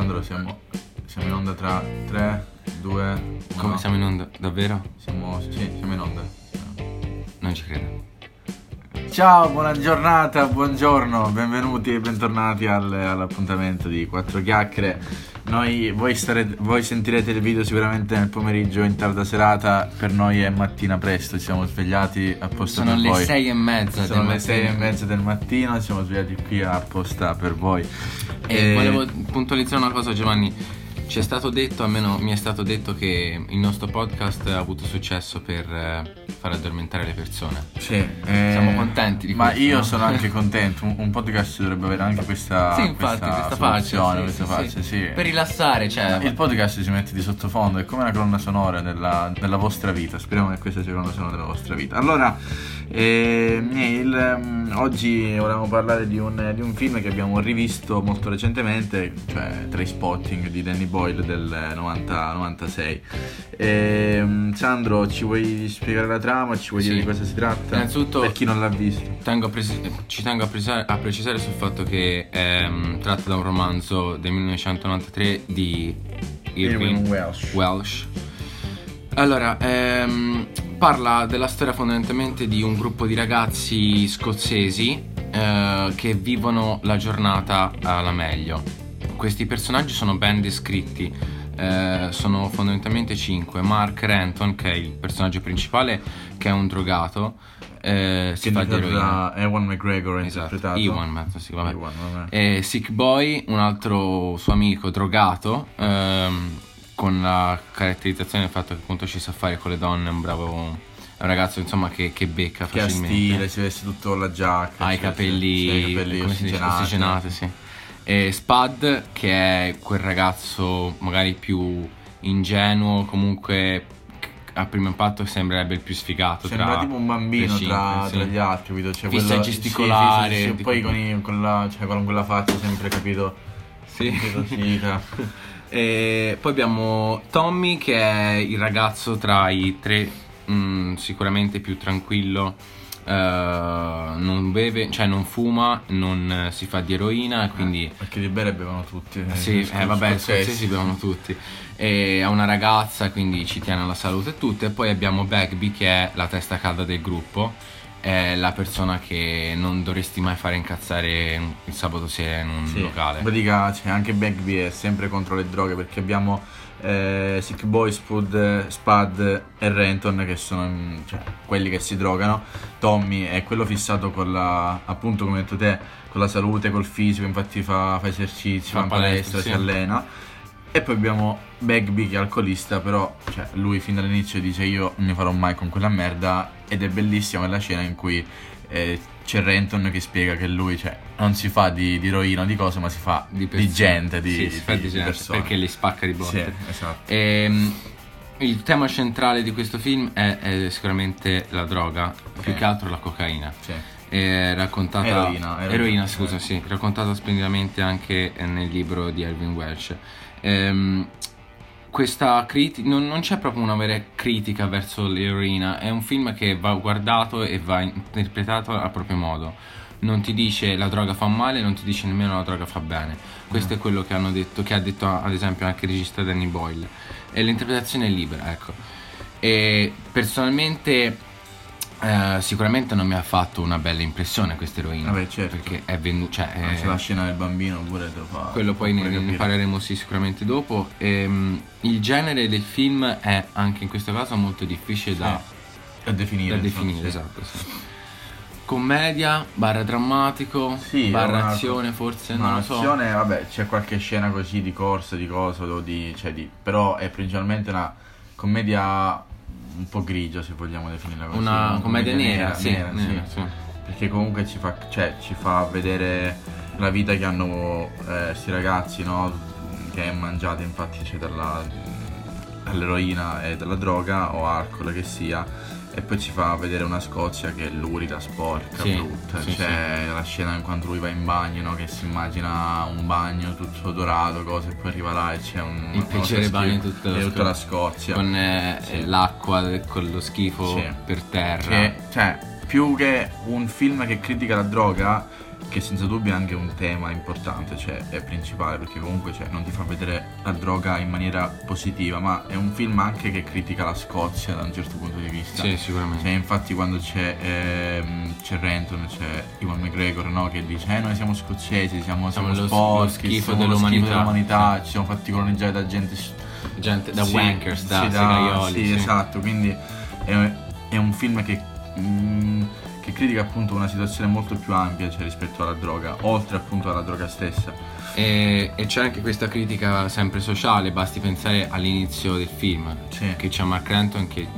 Sandro, siamo, siamo in onda tra 3, 2, 1. Come siamo in onda? Davvero? Siamo, sì, siamo in onda. Non ci credo. Ciao, buona giornata, buongiorno, benvenuti e bentornati al- all'appuntamento di Quattro Chiacchiere. Noi, voi, starete- voi sentirete il video sicuramente nel pomeriggio in tarda serata, per noi è mattina presto, ci siamo svegliati apposta Sono per le voi. sei e mezza Sono le sei e mattino. mezza del mattino, ci siamo svegliati qui apposta per voi. E volevo puntualizzare una cosa, Giovanni. Ci è stato detto, almeno mi è stato detto, che il nostro podcast ha avuto successo per eh, far addormentare le persone. Sì, eh, Siamo contenti di Ma questo, io no? sono anche contento. Un, un podcast dovrebbe avere anche questa, sì, infatti, questa, faccia. soluzione, sì, questa sì, faccia, sì. sì. Per rilassare, cioè. Il podcast si mette di sottofondo, è come una colonna sonora della, della vostra vita. Speriamo che questa sia la colonna sonora della vostra vita. Allora, eh, il, mm, oggi volevamo parlare di un, di un film che abbiamo rivisto molto recentemente, cioè Trainspotting di Danny Boyle del 90 96. Ehm, Sandro, ci vuoi spiegare la trama? Ci vuoi Sì. dire di cosa si tratta? Innanzitutto- per chi non l'ha visto. Tengo a presi- ci tengo a, presa- a precisare sul fatto che è mm, tratta da un romanzo del 1993 di Irving Welsh. Welsh. Allora, ehm, parla della storia fondamentalmente di un gruppo di ragazzi scozzesi eh, che vivono la giornata alla meglio. Questi personaggi sono ben descritti, eh, sono fondamentalmente cinque. Mark Renton, che è il personaggio principale, che è un drogato, eh, si Che fa di eroina. da Ewan McGregor Esatto, interpretato. Ewan, sì, vabbè. Ewan, vabbè. E Sick Boy, un altro suo amico drogato, ehm, con la caratterizzazione del fatto che appunto ci sa fare con le donne, è un bravo è un ragazzo insomma che, che becca Che ha facilmente. stile, si veste tutto la giacca. ha i sì, capelli, sì, i capelli ossigenati. ossigenati, sì. E Spud, che è quel ragazzo magari più ingenuo, comunque a primo impatto sembrerebbe il più sfigato. Sembra tra tipo un bambino cinque, tra, sì. tra gli altri, capito? Cioè, Fissa quello- gesticolare, sì, sì, sì, poi con, i- con la, cioè, con quella faccia sempre capito. Sì. E poi abbiamo Tommy che è il ragazzo tra i tre mm, sicuramente più tranquillo, eh, non beve, cioè non fuma, non eh, si fa di eroina e quindi... Perché di bere bevono tutti. eh, Sì, eh, vabbè, scozzesi bevono tutti. E ha una ragazza, quindi ci tiene alla salute e tutto. E poi abbiamo Bagby, che è la testa calda del gruppo. È la persona che non dovresti mai fare incazzare il sabato sera in un Sì, locale. in pratica cioè, anche Bagby è sempre contro le droghe perché abbiamo eh, Sick Boy, Spud, Spud e Renton che sono mm, cioè, quelli che si drogano. Tommy è quello fissato con la, appunto come hai detto te, con la salute, col fisico, infatti fa, fa esercizi, Fa fa palestra, palestra, si sì. allena. E poi abbiamo Bagby che è alcolista, però cioè, lui fin dall'inizio dice io non ne farò mai con quella merda ed è bellissima quella scena in cui eh, c'è Renton che spiega che lui cioè, non si fa di, di eroina di cose ma si fa di, persone. gente, di, Sì, si fa di, gente, persone. perché li spacca di botte. Sì, esatto. Ehm, il tema centrale di questo film è, è sicuramente la droga, più Ok. che altro la cocaina. Sì. È raccontata Eroina, eroina. eroina, scusa, sì, raccontata splendidamente anche eh, nel libro di Alvin Welsh. Ehm, questa critica non, non c'è proprio una vera critica verso l'eroina, è un film che va guardato e va interpretato a proprio modo. Non ti dice la droga fa male, non ti dice nemmeno la droga fa bene. Questo è quello che hanno detto, che ha detto ad esempio anche il regista Danny Boyle. E l'interpretazione è libera, ecco. E personalmente eh, sicuramente non mi ha fatto una bella impressione questa eroina. Vabbè, certo. Perché è venuto. Cioè, Ma eh, c'è la scena del bambino pure te lo fa. quello poi ne, ne parleremo sì, sicuramente dopo. Ehm, il genere del film è anche in questo caso molto difficile da, Da definire. da definire, esatto. Sì. Commedia, barra drammatico, Sì, è barra una- azione forse, Ma non lo so. l'azione, vabbè, c'è qualche scena così di corsa, di cosa, di, cioè di, però è principalmente una commedia un po' grigia, se vogliamo definirla così. Una commedia nera, sì, nera, nera, sì. sì. Perché comunque ci fa, cioè, ci fa vedere la vita che hanno questi ragazzi, no? Che è mangiata infatti c'è dalla, dall'eroina e dalla droga o alcol che sia. E poi ci fa vedere una Scozia che è lurida, sporca, Sì, brutta. sì, c'è la scena in quando lui va in bagno, no? Che si immagina un bagno tutto dorato, cose, e poi arriva là e c'è un... Il peggiore bagno di schifo- tutta la Scozia. la Scozia. Con eh, Sì. eh, l'acqua, con lo schifo Sì. per terra. Che, cioè, più che un film che critica la droga, che senza dubbio è anche un tema importante, cioè è principale perché comunque cioè, non ti fa vedere la droga in maniera positiva, ma è un film anche che critica la Scozia da un certo punto di vista. Sì, sicuramente. Cioè, infatti quando c'è, ehm, c'è Renton, c'è Iwan McGregor no, che dice eh, noi siamo scozzesi, siamo, siamo, Siamo lo- sporchi, lo schifo siamo dell'umanità." dell'umanità, ci siamo fatti colonizzare da gente Gente da sì, wankers, da sì, da- segaioli. Sì, sì. esatto, quindi è, è un film che, mm, che critica appunto una situazione molto più ampia cioè, rispetto alla droga, oltre appunto alla droga stessa. E, e c'è anche questa critica sempre sociale, basti pensare all'inizio del film, Sì. che c'è Mark Renton che,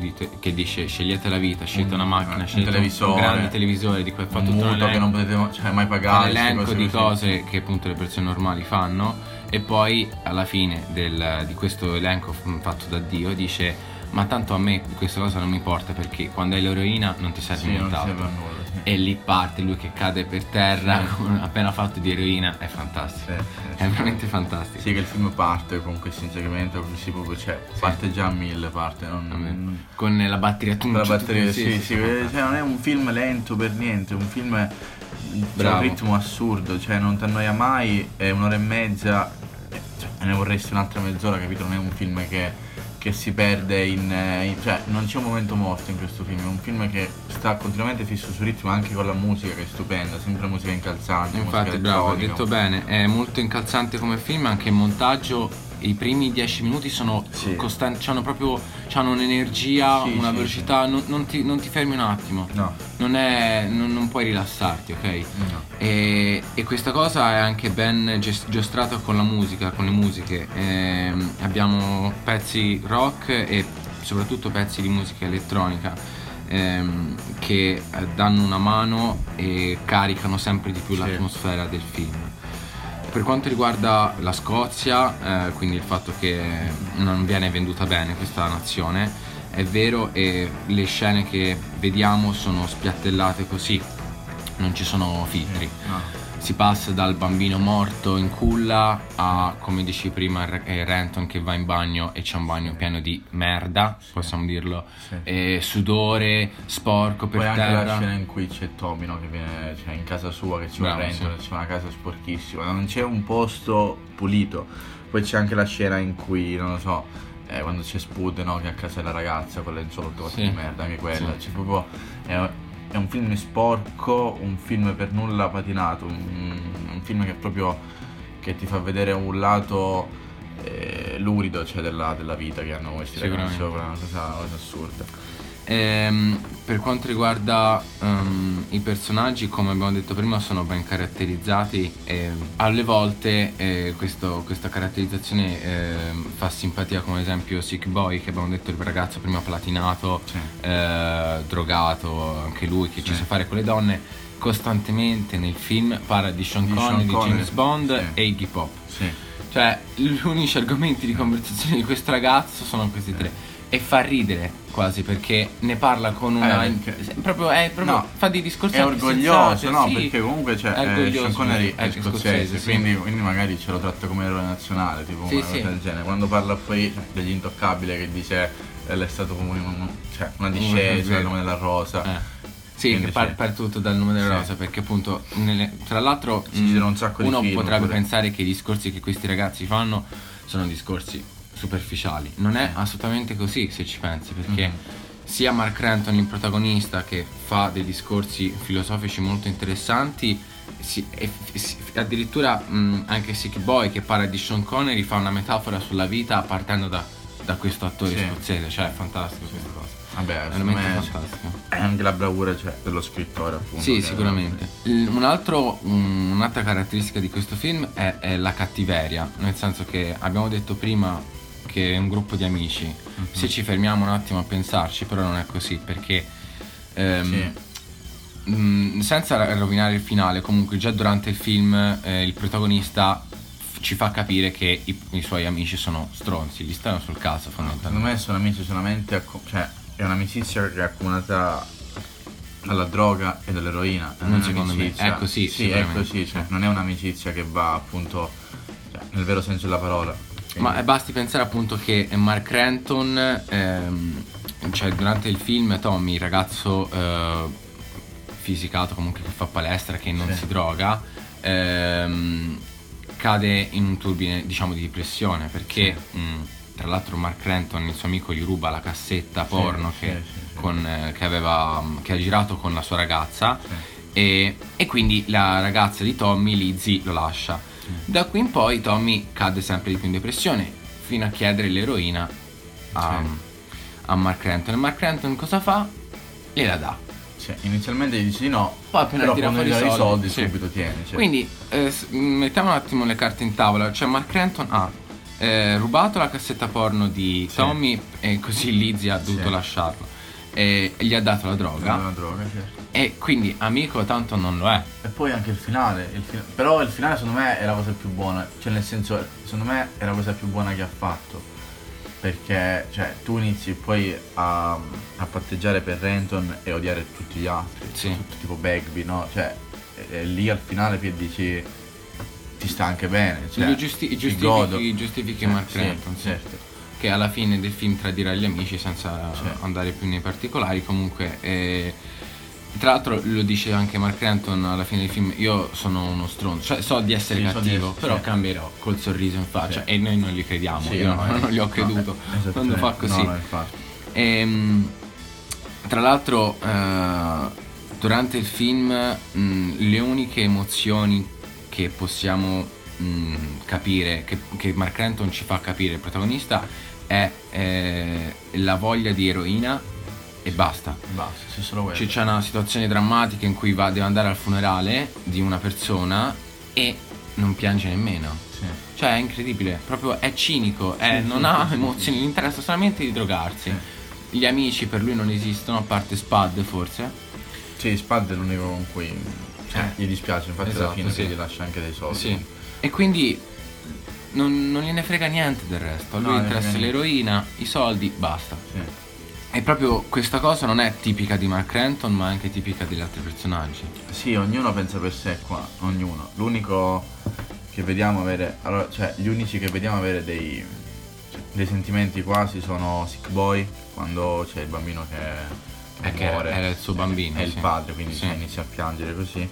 che dice scegliete la vita, scegliete Un- una macchina, un scegliete televisore, un grande televisore di cui fa Un tutto un mutuo che non potete cioè, mai un pagare. queste elenco di così. cose che appunto le persone normali fanno e poi alla fine del- di questo elenco fatto da Dio dice ma tanto a me questa cosa non mi importa perché quando hai l'eroina non ti serve Sì, non nient'altro. serve a nulla. Sì. E lì parte lui che cade per terra, Sì. con- appena fatto di eroina, è fantastico. Sì, sì, È veramente fantastico. Sì, che il film parte con questo inseguimento, così proprio cioè, parte già a mille parte, non, non- Con la batteria tum, la batteria, tum, sì, sì, cioè, non è un film lento per niente, è un film c'è un Bravo. ritmo assurdo, cioè non ti annoia mai, è un'ora e mezza, eh, cioè, ne vorresti un'altra mezz'ora, capito? Non è un film che, che si perde in, eh, in- cioè non c'è un momento morto in questo film, è un film che sta continuamente fisso sul ritmo anche con la musica che è stupenda, sempre musica incalzante, Infatti, musica bravo, hai detto bene, è molto incalzante come film, anche il montaggio. I primi dieci minuti sono Sì. costanti, hanno proprio c'hanno un'energia, Sì, una sì, velocità, non, non ti, non ti fermi un attimo. No, Non, è, non, non puoi rilassarti, ok? no. E, e questa cosa è anche ben ges- giostrata con la musica, con le musiche. Ehm, abbiamo pezzi rock e soprattutto pezzi di musica elettronica ehm, che eh, danno una mano e caricano sempre di più l'atmosfera del film. Per quanto riguarda la Scozia, eh, quindi il fatto che non viene venduta bene questa nazione, è vero e le scene che vediamo sono spiattellate così, non ci sono filtri. no. Si passa dal bambino morto in culla a, come dici prima, eh, Renton che va in bagno e c'è un bagno pieno di merda, possiamo dirlo, Sì. sudore, sporco per Poi anche terra. la scena in cui c'è Tommy no, che viene cioè, in casa sua, che ci va a Bravo, prendere, c'è una casa sporchissima, non c'è un posto pulito. Poi c'è anche la scena in cui, non lo so, eh, quando c'è Spud no, che a casa della ragazza con le cose Sì. di merda, anche quella. Sì. C'è proprio, è, è un film sporco, un film per nulla patinato, un, un film che proprio che ti fa vedere un lato eh, lurido cioè, della, della vita che hanno questi ragazzi sopra, una cosa, una cosa assurda. Ehm, per quanto riguarda ehm, i personaggi, come abbiamo detto prima, sono ben caratterizzati e alle volte eh, questo- questa caratterizzazione ehm, fa simpatia, come ad esempio Sick Boy, che abbiamo detto il ragazzo prima platinato, Sì. eh, drogato, anche lui che ci Sì. sa fare con le donne. Costantemente nel film parla di Sean Di Connery, di James Bond sì. e Iggy Pop. Sì. Cioè, gli unici argomenti di conversazione di questo ragazzo sono questi tre. E fa ridere quasi perché ne parla con una. Eh, perché- proprio, è proprio No, fa dei discorsi È orgoglioso, sensati, no? sì. Perché comunque cioè, È eh, Sean Connery è è scozzese, scozzese, sì. quindi, quindi magari ce lo tratta come eroe nazionale, tipo Sì, una cosa del genere. Quando parla poi cioè, degli intoccabili che dice eh, l'è stato come un- cioè, una discesa, il nome della rosa. Eh. Sì, che par- parte tutto dal nome della Sì. rosa, perché appunto, nelle- tra l'altro, mh, un uno potrebbe pure. pensare che i discorsi che questi ragazzi fanno sono discorsi superficiali. Non è Sì. assolutamente così, se ci pensi, perché Mhm. sia Mark Renton, il protagonista, che fa dei discorsi filosofici molto interessanti, si- e- si- addirittura mh, anche Sick Boy, che parla di Sean Connery, fa una metafora sulla vita partendo da, da questo attore Sì. scozzese, cioè è fantastico questa cosa. Vabbè, secondo Veramente me fantastico. è anche la bravura cioè, dello scrittore, appunto. Sì, sicuramente. Il- Un altro, un- un'altra caratteristica di questo film è, è la cattiveria, nel senso che abbiamo detto prima che è un gruppo di amici. Mhm. Se ci fermiamo un attimo a pensarci, però non è così, perché ehm, mh, senza rovinare il finale, comunque già durante il film eh, il protagonista ci fa capire che i, i suoi amici sono stronzi, gli stanno sul Secondo fondamentalmente. me sono amici solamente, acco- cioè è un'amicizia che è accomunata alla droga e all'eroina. Non è secondo me, un'amicizia- è così, Sì, è così, cioè, non è un'amicizia che va appunto cioè, nel vero senso della parola. Ma eh, basti pensare appunto che Mark Renton, ehm, cioè durante il film Tommy, il ragazzo eh, fisicato, comunque che fa palestra, che non Sì. si droga, ehm, cade in un turbine diciamo di depressione perché mh, tra l'altro Mark Renton, il suo amico, gli ruba la cassetta porno sì, che, sì, sì. con, eh, che aveva, mh, che ha girato con la sua ragazza Sì. e, e quindi la ragazza di Tommy, Lizzie, lo lascia. Da qui in poi Tommy cade sempre di più in depressione fino a chiedere l'eroina a, Sì. a Mark Renton. Mark Renton cosa fa? Gliela dà. Sì, inizialmente gli dici di no, Poi appena però tira fuori i soldi, sì. subito tieni. cioè. Quindi eh, s- mettiamo un attimo le carte in tavola. Cioè Mark Renton ha eh, rubato la cassetta porno di Sì. Tommy e così Lizzie ha dovuto Sì. lasciarlo. E gli ha dato la droga. Una droga, certo. E quindi amico tanto non lo è. E poi anche il finale, il fi- però il finale secondo me è la cosa più buona, cioè nel senso, secondo me è la cosa più buona che ha fatto. Perché cioè, tu inizi poi a, a patteggiare per Renton e odiare tutti gli altri, Sì. soprattutto tipo Bagby, no? Cioè, e, e lì al finale poi dici ti sta anche bene. Cioè, Lo giusti- ci godo. giustifichi, giustifichi Eh, Mark sì, Renton, sì. certo. Che alla fine del film tradirà gli amici senza Sì. andare più nei particolari comunque eh, tra l'altro lo dice anche Mark Renton alla fine del film io sono uno stronzo cioè so di essere Sì, so di cattivo però sì. cambierò col sorriso in faccia Sì. e noi non gli crediamo io no, non, eh, gli ho no, creduto eh, quando fa così No, no, infatti. Ehm, tra l'altro, eh, durante il film, mh, le uniche emozioni che possiamo mh, capire, che, che Mark Renton ci fa capire, il protagonista, è eh, la voglia di eroina e basta. Basta, se solo quello. Ci c'è una situazione drammatica in cui va, deve andare al funerale di una persona e non piange nemmeno. Sì. Cioè è incredibile, proprio è cinico, è- Sì, non sì, ha emozioni, gli interessa solamente di drogarsi. Gli amici per lui non esistono, a parte Spud forse. Sì, Spad è l'unico con cui cioè, Eh. gli dispiace, infatti alla Esatto, fine sì. gli lascia anche dei soldi. Sì. E quindi non, non gliene frega niente del resto. A lui No, interessa l'eroina, i soldi, basta. Sì. E proprio questa cosa non è tipica di Mark Renton, ma anche tipica degli altri personaggi. Sì, ognuno pensa per sé qua, ognuno. L'unico che vediamo avere, allora, cioè gli unici che vediamo avere dei, cioè, dei sentimenti quasi sono Sick Boy, quando c'è il bambino che, È che muore. era il suo bambino, È il sì. padre, quindi Sì. inizia a piangere così.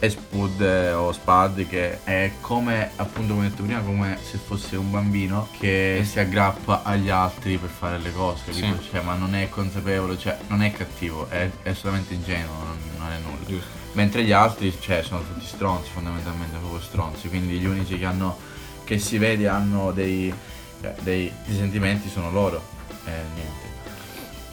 E Spud eh, o Spud che è come, appunto come ho detto prima, come se fosse un bambino che si aggrappa agli altri per fare le cose, capito? Sì. Cioè, ma non è consapevole, cioè non è cattivo, è, è solamente ingenuo, non, non è nulla. Giusto. Mentre gli altri, cioè, sono tutti stronzi, fondamentalmente proprio stronzi. Quindi gli unici che hanno, che si vede hanno dei, dei, dei sentimenti sono loro. E niente.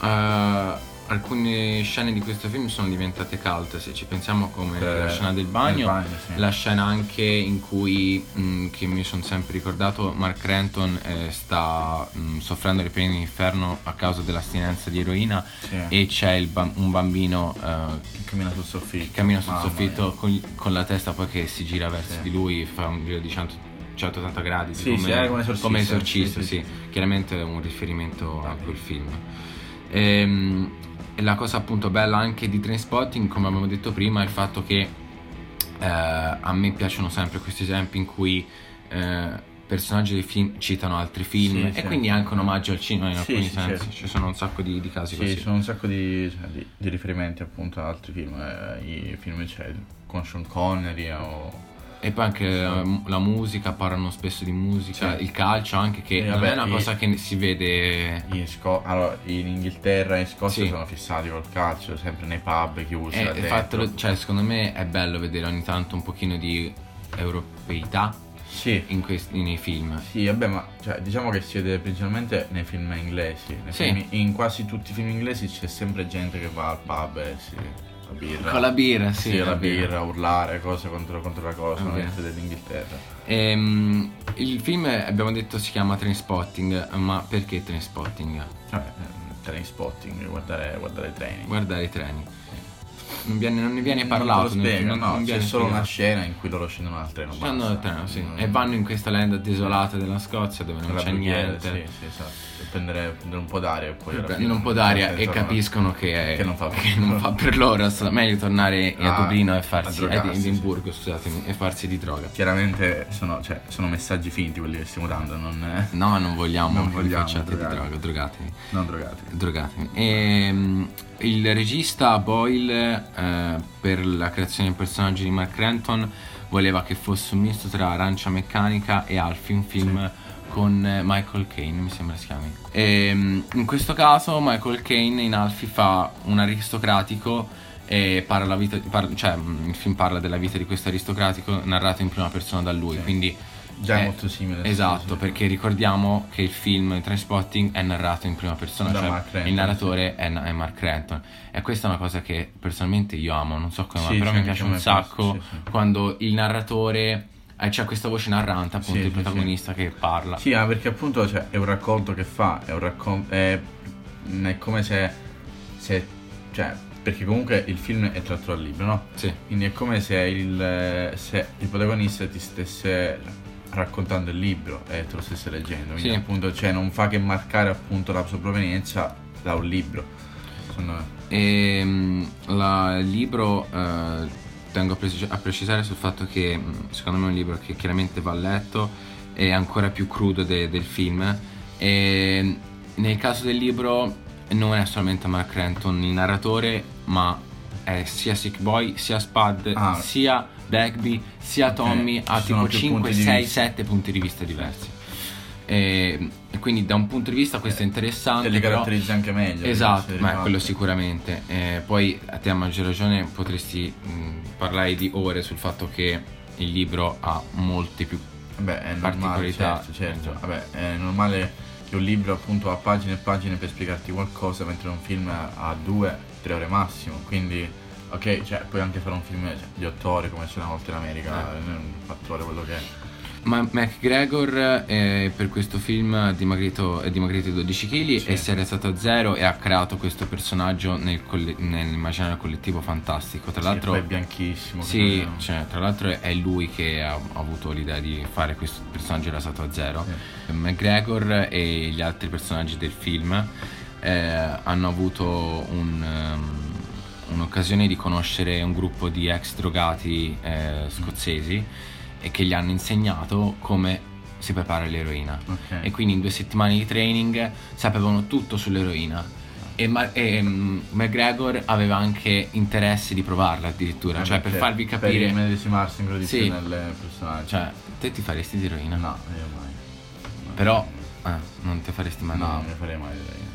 Eh, alcune scene di questo film sono diventate cult, se ci pensiamo come Eh, la scena del bagno, bagno, sì. la scena anche in cui, mh, che mi sono sempre ricordato, Mark Renton eh, sta mh, soffrendo le pene d'inferno a causa dell'astinenza di eroina Sì. e c'è ba- un bambino eh, Che cammina sul soffitto. cammina sul soffitto con, con la testa poi che si gira verso Sì. di lui, fa un giro di 100 180 gradi Sì, come, sì, è come Esorcista. come Esorcista, Sì, sì, sì, chiaramente è un riferimento a quel film. Ehm, E, la cosa appunto bella anche di Trainspotting, come abbiamo detto prima, è il fatto che eh, a me piacciono sempre questi esempi in cui eh, personaggi dei film citano altri film Sì, e sì. quindi anche un omaggio al cinema in Sì, alcuni sì, sensi, certo. ci sono un sacco di, di casi Sì, così. ci sono un sacco di, cioè, di- di riferimenti appunto ad altri film. eh, I film c'è con Sean Connery o... E poi anche eh, la musica, parlano spesso di musica, Sì. il calcio anche che Sì, non vabbè, è una i- cosa che si vede In, Sco- allora, in Inghilterra e in Scozia Sì. sono fissati col calcio, sempre nei pub chiusi. E là il dentro. fatto, cioè, secondo me è bello vedere ogni tanto un pochino di europeità Sì, in questi, nei film. Sì, vabbè, ma cioè, diciamo che si vede principalmente nei film inglesi. Nei Sì. film- in quasi tutti i film inglesi c'è sempre gente che va al pub e si la birra. Con la birra, sì. Sì, è la vero. birra, urlare, cose contro, contro la cosa, vero. niente dell'Inghilterra. Ehm, il film, abbiamo detto, si chiama Trainspotting, ma perché Trainspotting? Cioè, eh, train spotting, guardare, guardare i treni. Guardare i treni. Non, viene- non ne viene Non parlato. lo spiega, non- no, non c'è solo una scena in cui loro scendono dal treno. Scendono dal treno, sì. Non- E vanno in questa land desolata della Scozia dove non la c'è niente. Sì, sì, esatto. Prendere, prendere un po' d'aria e poi Prendono fine un po' d'aria e capiscono che, che non fa per che non fa per loro. È meglio tornare a Ah, Dublino e a farsi a drogarsi. Edimburgo, scusatemi, e farsi di droga. Chiaramente sono, cioè, sono messaggi finti quelli che stiamo dando, non, No, non vogliamo Non vogliamo facciate di drogare. droga, drogatevi. non drogati. Drogatevi. Ehm, il regista Boyle eh, per la creazione del personaggio di Mark Renton voleva che fosse un misto tra Arancia Meccanica e Alfie, un film sì. Con eh, Michael Caine, mi sembra si chiami. E, ehm, in questo caso Michael Caine in Alfie fa un aristocratico e parla vita, parla, cioè, il film parla della vita di questo aristocratico narrato in prima persona da lui, sì. quindi Già è molto simile. Esatto, sì. perché ricordiamo che il film Transpotting è narrato in prima persona, da cioè Renton, il narratore sì. è, è, Mark Renton. E questa è una cosa che personalmente io amo, non so come, sì, però mi piace un sacco quando il narratore eh, c'è questa voce narrante, appunto, il protagonista che parla. Sì, ah, perché appunto cioè, è un racconto che fa, è un racconto. È, è come se, se. Cioè, perché comunque il film è tratto dal libro, no? Sì. Quindi è come se il, se il protagonista ti stesse raccontando il libro e te lo stesse leggendo. Quindi sì. appunto cioè, non fa che marcare appunto la sua provenienza da un libro. Sono... E, ehm, la, il libro eh, tengo a, precis- a, precisare sul fatto che mm, secondo me è un libro che chiaramente va letto è ancora più crudo de- del film e nel caso del libro non è solamente Mark Renton il narratore ma è sia Sick Boy sia Spud ah. sia Bagby sia Tommy okay. ha tipo 5, 6, 7 punti di vista diversi. E, quindi da un punto di vista questo è interessante. E li caratterizza anche meglio. Esatto, ma quello sicuramente. E poi a te a maggior ragione potresti mh, parlare di ore sul fatto che il libro ha molte più Beh, è normale, certo, certo. Vabbè, è normale che un libro appunto ha pagine e pagine per spiegarti qualcosa, mentre un film ha due, tre ore massimo, quindi Ok, cioè, puoi anche fare un film cioè, di 8 ore come c'è una volta in America, eh. 4 ore quello che è. Ma McGregor eh, per questo film è dimagrito, è dimagrito 12 kg sì. e si è alzato a zero e ha creato questo personaggio nel coll- nell'immaginario collettivo fantastico. Tra sì, l'altro è bianchissimo. Sì, cioè, tra l'altro è lui che ha, ha, avuto l'idea di fare questo personaggio alzato a zero. Sì. McGregor e gli altri personaggi del film eh, hanno avuto un... Um, un'occasione di conoscere un gruppo di ex drogati eh, scozzesi e che gli hanno insegnato come si prepara l'eroina. Okay. E quindi in due settimane di training sapevano tutto sull'eroina. E, Ma- e um, McGregor aveva anche interesse di provarla addirittura, eh, cioè per farvi capire... Per medesimarsi in quello sì. nel personaggio. Cioè, te ti faresti di eroina? No, io mai. Però, eh, non ti faresti mai No, non mi farei mai di eroina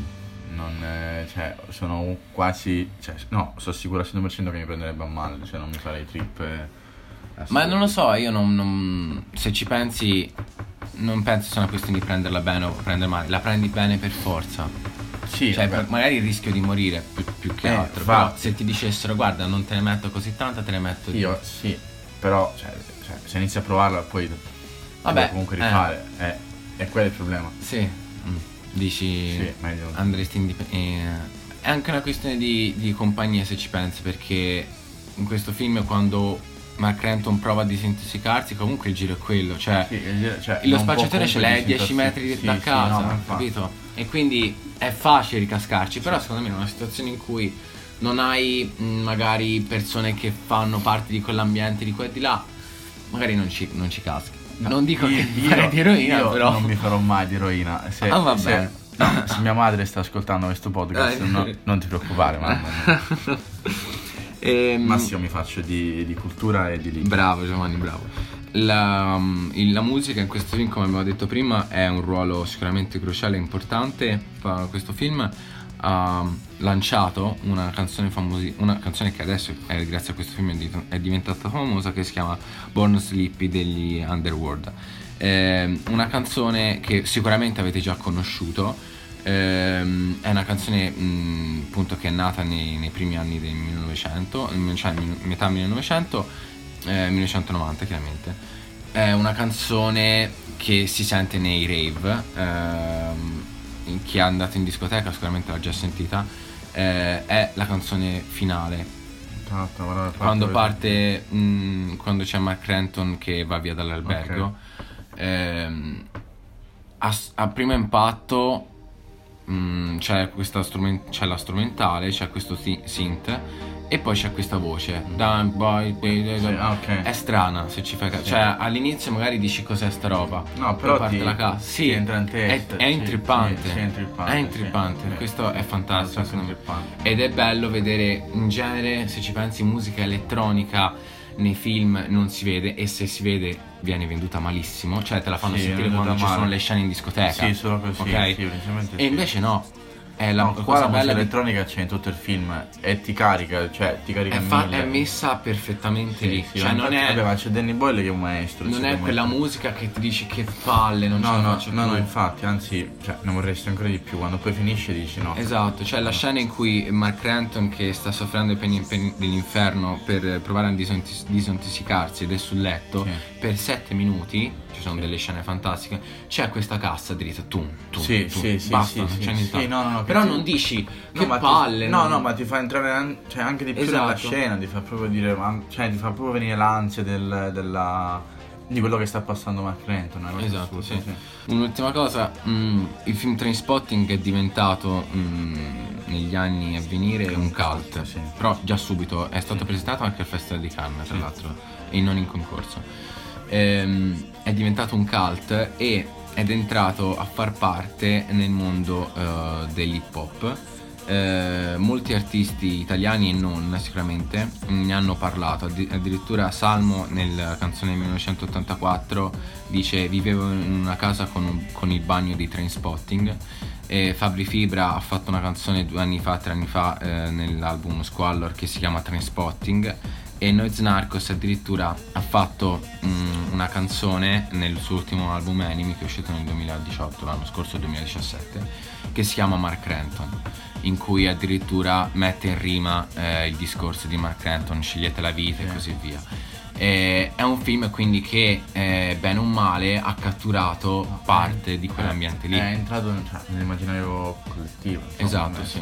non, eh, cioè, sono quasi, cioè, no, sono sicuro al 100% che mi prenderebbe a male, cioè non mi farei trip. Eh, Ma non lo so, io non, non, se ci pensi, non penso sia una questione di prenderla bene o prenderla male, la prendi bene per forza. Sì, cioè, per, magari il rischio di morire più, più che eh, altro. Va. Però se ti dicessero, guarda, non te ne metto così tanta, te ne metto Io di... sì, però cioè, cioè, se inizi a provarla poi Vabbè, comunque eh. rifare. Eh. È, è quello il problema. Sì. Mm. Dici sì, andresti indipendente. Eh, è anche una questione di, di, compagnia se ci pensi, perché in questo film quando Mark Renton prova a disintossicarsi, comunque il giro è quello, cioè, sì, cioè lo spacciatore ce l'hai a 10 metri sì, da casa, no, capito? E quindi è facile ricascarci, però secondo me in una situazione in cui non hai magari persone che fanno parte di quell'ambiente di qua e di là, magari non ci, non ci caschi. No, non dico io, che io, di eroina, però. non mi farò mai di eroina. Se, ah, va bene. Se, se, mia madre sta ascoltando questo podcast, no, non ti preoccupare, mamma. e, ehm, Massimo mi faccio di, di, cultura e di lingua. Bravo Giovanni, bravo. La, la, musica in questo film, come abbiamo detto prima, è un ruolo sicuramente cruciale e importante questo film ha lanciato una canzone famosa, una canzone che adesso eh, grazie a questo film è diventata famosa che si chiama Born Sleepy degli Underworld. Eh, una canzone che sicuramente avete già conosciuto, eh, è una canzone mh, appunto che è nata nei, nei, primi anni del 1900, cioè metà 1900, 1990 eh, chiaramente. È una canzone che si sente nei rave ehm, chi è andato in discoteca sicuramente l'ha già sentita, eh, è la canzone finale. Esatto, quando parte, mh, quando c'è Mark Renton che va via dall'albergo, okay. ehm, a, a, primo impatto mh, mm, c'è, strument- c'è, la strumentale, c'è questo synth e poi c'è questa voce. Dun, boy, Sì, ah, ok. È strana se ci fai caso. Sì. Cioè, all'inizio magari dici cos'è sta roba. No, però parte ti- la ca- ti Sì, entra in è, testa, è sì, intrippante. sì, sì, è intrippante, È sì, intrippante. sì. Questo è fantastico. È. Ed è bello vedere in genere, se ci pensi, musica elettronica nei film non si vede e se si vede viene venduta malissimo. Cioè, te la fanno Sì, sentire quando ci sono le scene in discoteca. Sì, solo così, Ok? sì, E invece no. È la No, qua la musica bella di- elettronica c'è in tutto il film e ti carica, cioè ti carica è, fa- è messa perfettamente Sì, lì. sì, cioè, non è, vabbè, ma c'è Danny Boyle che è un maestro. non è secondo me. quella musica che ti dici che palle, non ce No, la no, faccio no, più. no, infatti, anzi, cioè, ne vorresti ancora di più. Quando poi finisce dici no. Esatto, c'è la scena in cui Mark Renton che sta soffrendo per dell'inferno per provare a disintos- disintossicarsi ed è sul letto Sì. per sette minuti, ci sono delle scene fantastiche, c'è questa cassa dritta, tum, tum, Sì, tum, sì, sì, basta, sì, non sì, c'è sì, nient'altro. no, no, no, Però non dici No, che ma ti- palle, no, no, ma ti fa entrare cioè, anche di più nella Esatto. scena, ti fa proprio dire, cioè, ti fa proprio venire l'ansia del, della, di quello che sta passando Mark Renton. Esatto, assurda, sì. Un'ultima cosa, mm, il film Trainspotting è diventato mm, negli anni a venire un cult, sì. però già subito è stato presentato anche al Festival di Cannes, tra Sì. l'altro, e non in concorso. Ehm, è diventato un cult e ed è entrato a far parte nel mondo eh, dell'hip hop. Eh, molti artisti italiani e non sicuramente ne hanno parlato, Addi- addirittura Salmo nella canzone 1984 dice vivevo in una casa con, un- con il bagno di Trainspotting e Fabri Fibra ha fatto una canzone due anni fa, tre anni fa eh, nell'album Squallor che si chiama Trainspotting e Noiz Narcos addirittura ha fatto mm, una canzone nel suo ultimo album Enemy che è uscito nel 2018, l'anno scorso 2017, che si chiama Mark Renton, in cui addirittura mette in rima eh, il discorso di Mark Renton, scegliete la vita e Sì. così via. Eh, è un film quindi che eh, bene o male ha catturato parte di quell'ambiente lì. È entrato cioè, nell'immaginario collettivo. Esatto, eh, sì.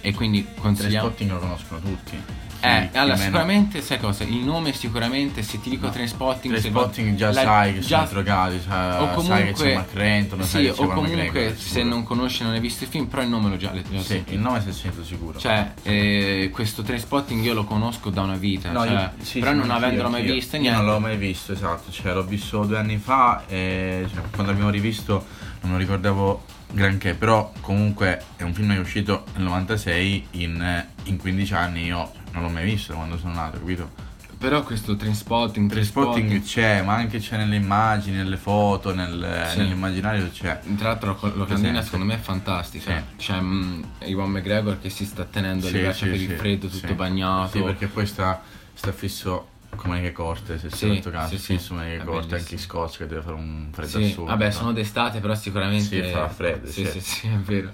E quindi consigliamo... Trainspotting lo conoscono tutti. Eh, Chi- allora sicuramente sai cosa? Il nome sicuramente se ti dico No. Trainspotting Trainspotting già la- sai che già- sono drogati, cioè, o sai che comunque c'è Mark Renton, sai sì, che c'è o comunque McGregor, se non conosci non hai visto il film però il nome lo già, già Sì, sentito. il nome è sentito sicuro. cioè eh, questo Trainspotting io lo conosco da una vita No, cioè, io- sì, però sì, non avendolo mai visto niente non l'ho mai visto, esatto. Cioè, l'ho visto due anni fa e cioè, quando abbiamo rivisto non lo ricordavo granché. Però comunque è un film che è uscito nel 96, in, eh, in 15 anni io non l'ho mai visto quando sono nato, capito? però questo Trainspotting Trainspotting c'è, ma anche c'è nelle immagini, nelle foto, nel- Sì. nell'immaginario c'è. tra l'altro la locandina secondo me è fantastica Sì. c'è mm, Iwan McGregor che si sta tenendo le Sì, braccia sì, per il freddo tutto bagnato Sì, perché poi sta, sta fisso come maniche corte, se si Sì, è fatto caso, sì, sì. fisso maniche È corte, anche in. Scozia che deve fare un freddo Sì, assurdo. vabbè, no? sono d'estate, però sicuramente Sì, fa freddo, sì. sì, sì, è vero.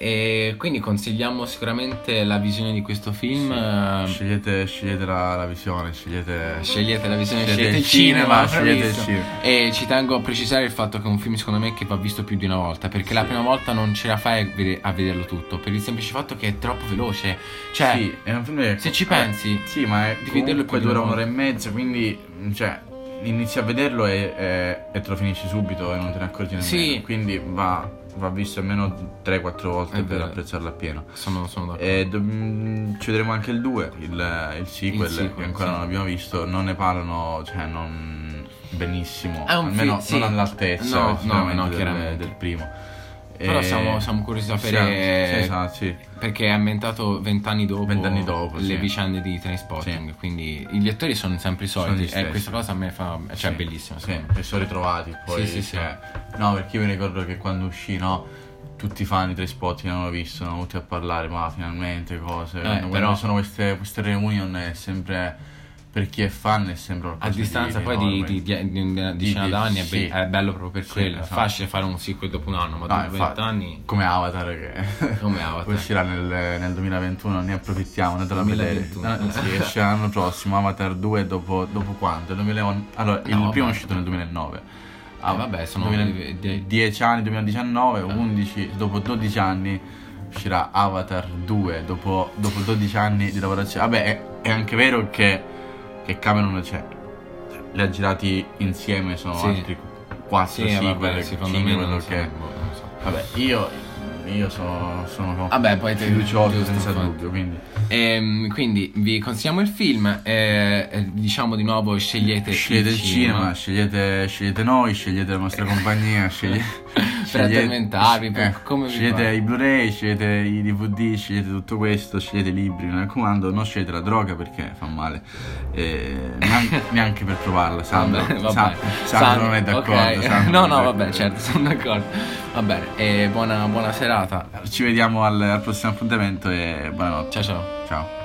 E quindi consigliamo sicuramente la visione di questo film. eh, Scegliete, scegliete la, la visione, scegliete... Scegliete la visione, Scegliete scegliete il cinema, scegliete il cinema. E ci tengo a precisare il fatto che è un film secondo me che va visto più di una volta, perché la Sì. prima volta non ce la fai a, vede- a vederlo tutto, per il semplice fatto che è troppo veloce. Cioè, sì, è un film che... se ci eh, pensi, Sì, ma è, devi vederlo più di dura un'ora e mezza, quindi... Cioè, inizi a vederlo e, e- e te lo finisci subito e non te ne accorgi nemmeno. Sì. Quindi va, va visto almeno 3-4 volte È per apprezzarlo appieno. sono, sono d'accordo. E do- mm, ci vedremo anche il 2, il, il sequel, Il sequel, che ancora sì. non abbiamo visto. Non ne parlano, cioè, non benissimo. È un almeno fi- sì. non all'altezza No, no, no, del, del primo. Però siamo, siamo curiosi di sapere sì, esatto, sì. perché è ambientato vent'anni dopo, Vent'anni dopo, le sì. vicende di Trainspotting, Sì. quindi i lettori sono sempre i soliti e stessi. questa cosa a me fa cioè è Sì, bellissima. Sì, e sono ritrovati poi. Sì, sì, sì. cioè, No, perché io mi ricordo che quando uscì, no, tutti i fan di Tre Spot che l'hanno visto, sono venuti a parlare, ma finalmente cose. Quando però- sono queste, queste reunion è sempre. Per chi è fan è sempre A distanza di poi di, enorme. di, di, di una decina di- d'anni è, sì. be- è bello proprio per Sì, quello. È esatto. facile fare un sequel dopo un anno, ma dopo vent'anni come Avatar che Come Avatar. uscirà nel, nel 2021 ne approfittiamo andatelo a vedere 2021, No, sì, esce l'anno prossimo Avatar 2 dopo, dopo quanto? Il 2001 allora il No, primo è vabbè. uscito nel 2009 Eh, vabbè, sono 2000 die- 10 anni 2019 11 dopo 12 anni uscirà Avatar 2 dopo, dopo 12 anni di lavorazione vabbè è, è anche vero che, che Cameron c'è li ha girati insieme sono Sì. altri 4 Sì, sequel vabbè, secondo 5, me quello so, che so. Vabbè, io io sono, sono Vabbè, poi te- fiducioso senza infatti. dubbio, quindi Ehm, quindi vi consigliamo il film. eh, eh, diciamo di nuovo, scegliete, scegliete il cinema, scegliete, scegliete noi, scegliete la nostra compagnia, sceglie- Per addormentarvi, per- eh, come vi scegliete pare. i Blu-ray, scegliete i DVD, scegliete tutto questo, scegliete i libri, mi raccomando, non scegliete la droga perché fa male, eh, neanche, neanche per provarla, Sandro, Vabbè, vabbè. Sa- Sandro non è d'accordo, ok. Sandro no, no, vabbè, certo, sono d'accordo. Va bene, e buona, buona serata. Ci vediamo al, al prossimo appuntamento e buonanotte. Ciao ciao. Ciao.